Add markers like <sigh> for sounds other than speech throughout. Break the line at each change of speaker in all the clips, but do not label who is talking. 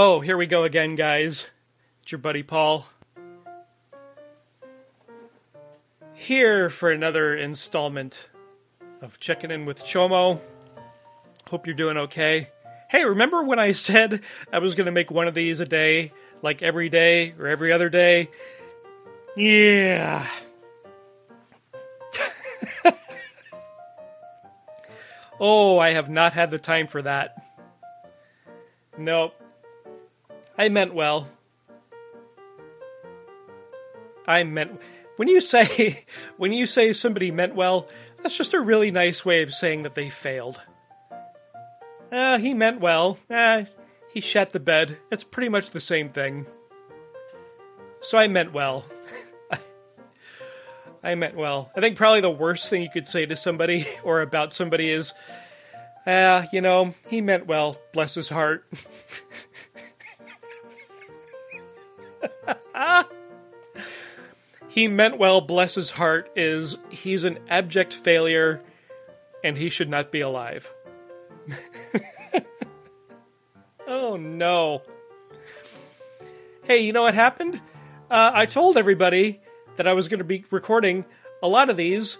Oh, here we go again, guys. It's your buddy Paul. Here for another installment of Checking In with Chomo. Hope you're doing okay. Hey, remember when I <laughs> said I was going to make one of these a day, like every day or every other day? Yeah. <laughs> oh, I have not had the time for that. Nope. I meant well. I meant when you say <laughs> when you say somebody meant well, that's just a really nice way of saying that they failed. Uh, he meant well. Uh, he shat the bed. It's pretty much the same thing. So I meant well. <laughs> I meant well. I think probably the worst thing you could say to somebody <laughs> or about somebody is, ah, uh, you know, he meant well. Bless his heart. <laughs> he meant well, bless his heart, is he's an abject failure and he should not be alive. <laughs> oh no. Hey, you know what happened? Uh, I told everybody that I was going to be recording a lot of these,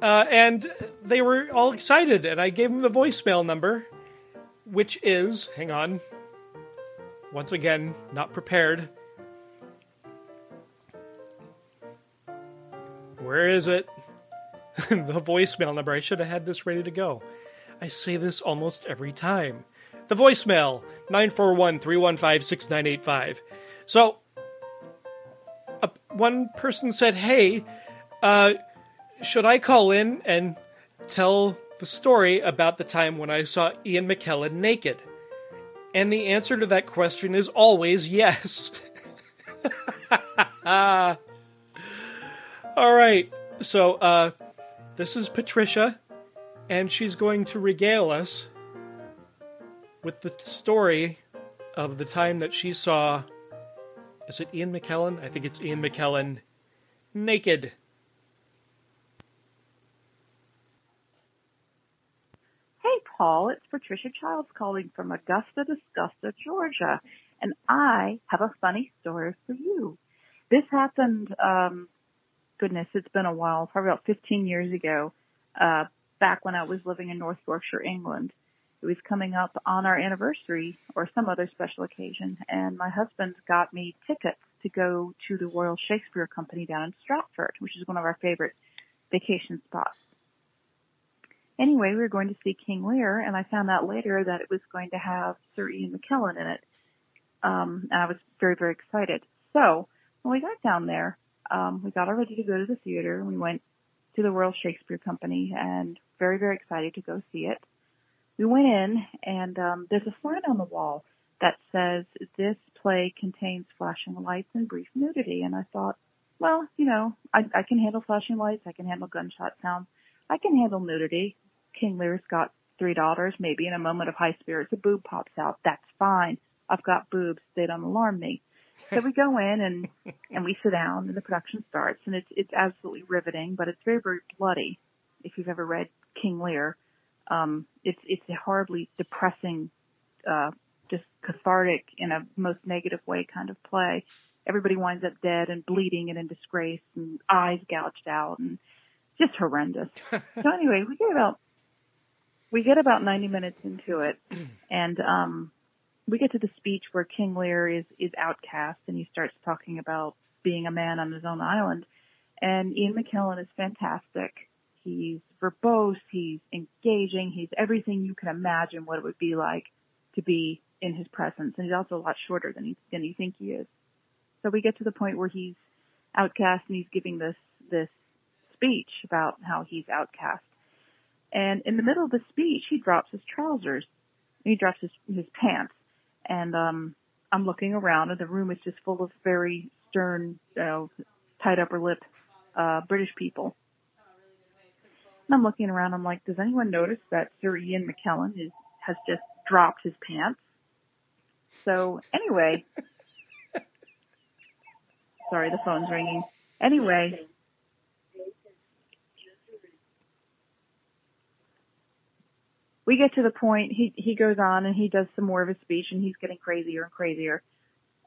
uh, and they were all excited, and I gave them the voicemail number, which is, hang on, once again, not prepared. Where is it? <laughs> the voicemail number. I should have had this ready to go. I say this almost every time. The voicemail 941 315 6985. So, uh, one person said, Hey, uh, should I call in and tell the story about the time when I saw Ian McKellen naked? And the answer to that question is always yes. <laughs> All right. So, uh, this is Patricia and she's going to regale us with the story of the time that she saw. Is it Ian McKellen? I think it's Ian McKellen naked.
Hey, Paul, it's Patricia Childs calling from Augusta, Disgusta, Georgia, and I have a funny story for you. This happened, um, goodness, it's been a while, probably about 15 years ago. Uh, back when I was living in North Yorkshire, England. It was coming up on our anniversary or some other special occasion, and my husband got me tickets to go to the Royal Shakespeare Company down in Stratford, which is one of our favorite vacation spots. Anyway, we were going to see King Lear, and I found out later that it was going to have Sir Ian McKellen in it. Um, and I was very, very excited. So when we got down there, um, we got all ready to go to the theater, we went to the Royal Shakespeare Company and very, very excited to go see it. We went in and um, there's a sign on the wall that says this play contains flashing lights and brief nudity. And I thought, well, you know, I, I can handle flashing lights. I can handle gunshot sounds. I can handle nudity. King Lear's got three daughters. Maybe in a moment of high spirits, a boob pops out. That's fine. I've got boobs. They don't alarm me. So we go in and and we sit down and the production starts and it's it's absolutely riveting, but it's very very bloody. If you've ever read King Lear, um, it's it's a horribly depressing, uh, just cathartic in a most negative way kind of play. Everybody winds up dead and bleeding and in disgrace and eyes gouged out and just horrendous. <laughs> so anyway, we get about we get about 90 minutes into it and um we get to the speech where King Lear is is outcast and he starts talking about being a man on his own island. And Ian McKellen is fantastic. He's verbose, he's engaging, he's everything you can imagine what it would be like to be in his presence. And he's also a lot shorter than he than you think he is. So we get to the point where he's outcast and he's giving this this speech about how he's outcast. And in the middle of the speech, he drops his trousers. He drops his his pants and um, I'm looking around, and the room is just full of very stern, you know, tight upper lip uh, British people. And I'm looking around. I'm like, does anyone notice that Sir Ian McKellen is has just dropped his pants? So anyway, <laughs> sorry, the phone's ringing. Anyway, we get to the point. He he goes on and he does some more of his speech, and he's getting crazier and crazier.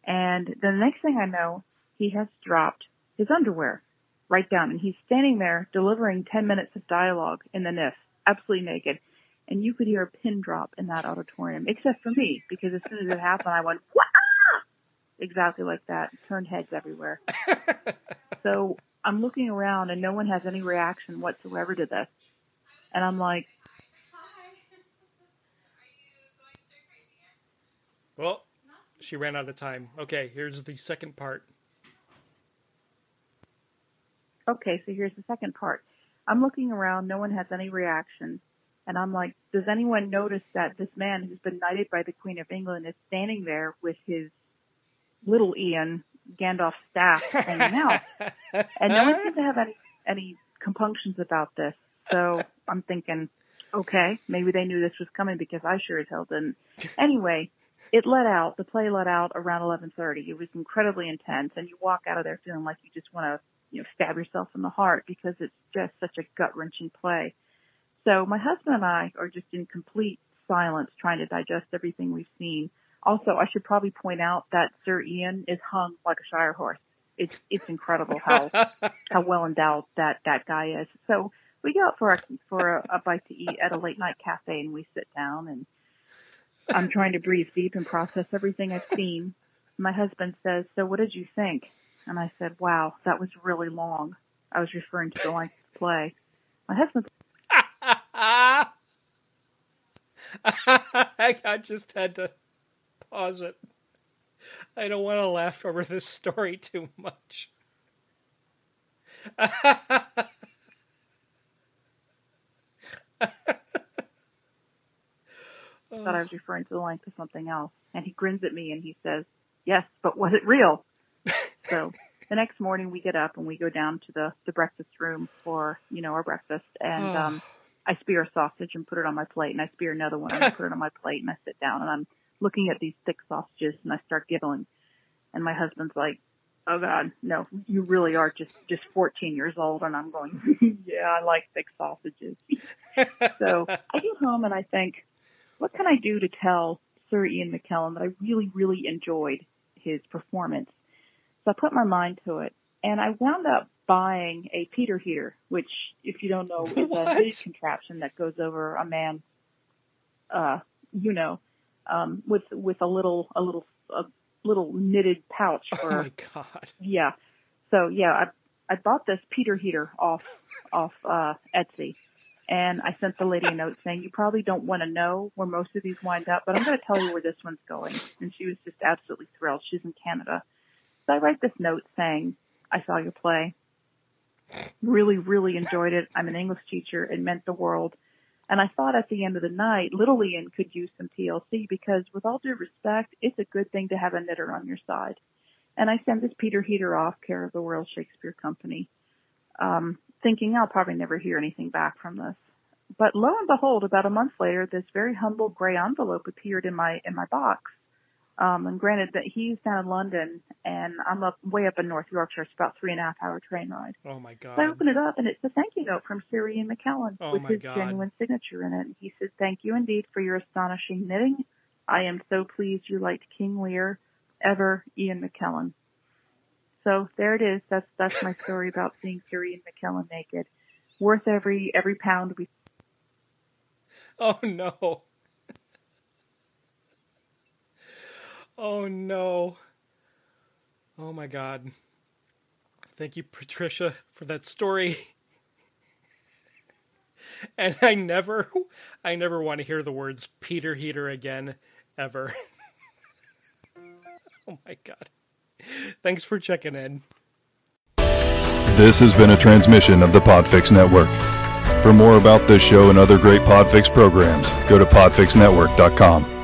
And the next thing I know, he has dropped his underwear right down, and he's standing there delivering ten minutes of dialogue in the NIF, absolutely naked. And you could hear a pin drop in that auditorium, except for me, because as soon as it happened, I went, Wah! exactly like that, turned heads everywhere. <laughs> so I'm looking around and no one has any reaction whatsoever to this. And I'm like,
Well, she ran out of time. Okay, here's the second part.
okay, so here's the second part. I'm looking around, no one has any reaction. And I'm like, does anyone notice that this man who's been knighted by the Queen of England is standing there with his little Ian, Gandalf's staff hanging out? <laughs> And no one seems to have any, any compunctions about this. So I'm thinking, okay, maybe they knew this was coming because I sure as hell didn't. Anyway, it let out, the play let out around 11:30. It was incredibly intense and you walk out of there feeling like you just want to, you know, stab yourself in the heart because it's just such a gut-wrenching play. So my husband and I are just in complete silence trying to digest everything we've seen. Also, I should probably point out that Sir Ian is hung like a shire horse. It's it's incredible how <laughs> how well endowed that that guy is. So we go out for a for a, a bite to eat at a late night cafe, and we sit down, and I'm trying to breathe deep and process everything I've seen. My husband says, "So what did you think?" And I said, "Wow, that was really long." I was referring to the length of the play. My husband <laughs>
I just had to pause it. I don't want to laugh over this story too much. <laughs>
thought I was referring to the length of something else. And he grins at me and he says, Yes, but was it real? <laughs> so the next morning we get up and we go down to the, the breakfast room for, you know, our breakfast and um I spear a sausage and put it on my plate and I spear another one and I <laughs> put it on my plate and I sit down and I'm looking at these thick sausages and I start giggling. And my husband's like, Oh God, no, you really are just, just 14 years old. And I'm going, <laughs> yeah, I like thick sausages. so I get home and I think, what can I do to tell Sir Ian McKellen that I really, really enjoyed his performance? So I put my mind to it and I wound up buying a Peter heater, which, if you don't know, is a <laughs>
What?
contraption that goes over a man, uh, you know, um, with with a little a little a little knitted pouch For,
Oh
for
my god.
yeah. So yeah, I I bought this Peter heater off off uh, Etsy, and I sent the lady a note saying you probably don't want to know where most of these wind up, but I'm going to tell you where this one's going. And she was just absolutely thrilled. She's in Canada, so I write this note saying I saw your play, really really enjoyed it. I'm an English teacher. It meant the world. And I thought at the end of the night, little Ian could use some TLC because, with all due respect, it's a good thing to have a knitter on your side and I send this Peter Heater off, care of the Royal Shakespeare Company, um, thinking I'll probably never hear anything back from this. But lo and behold, about a month later, this very humble gray envelope appeared in my in my box. Um, and granted that he's down in London and I'm up way up in North Yorkshire, it's about three and a half hour train ride.
Oh my god.
So I open it up and it's a thank you note from Sir Ian McKellen
Oh
with his
God.
genuine signature in it. He says, Thank you indeed for your astonishing knitting. I am so pleased you liked King Lear. Ever Ian McKellen. So there it is. That's that's my story about seeing Sir Ian McKellen naked. Worth every every pound we <laughs>
Oh no. <laughs> Oh no. Oh my god. Thank you, Patricia, for that story. <laughs> And I never I never want to hear the words Peter Heater again ever. oh my god. Thanks for checking in.
This has been a transmission of the Podfix Network. For more about this show and other great Podfix programs, go to podfixnetwork.com.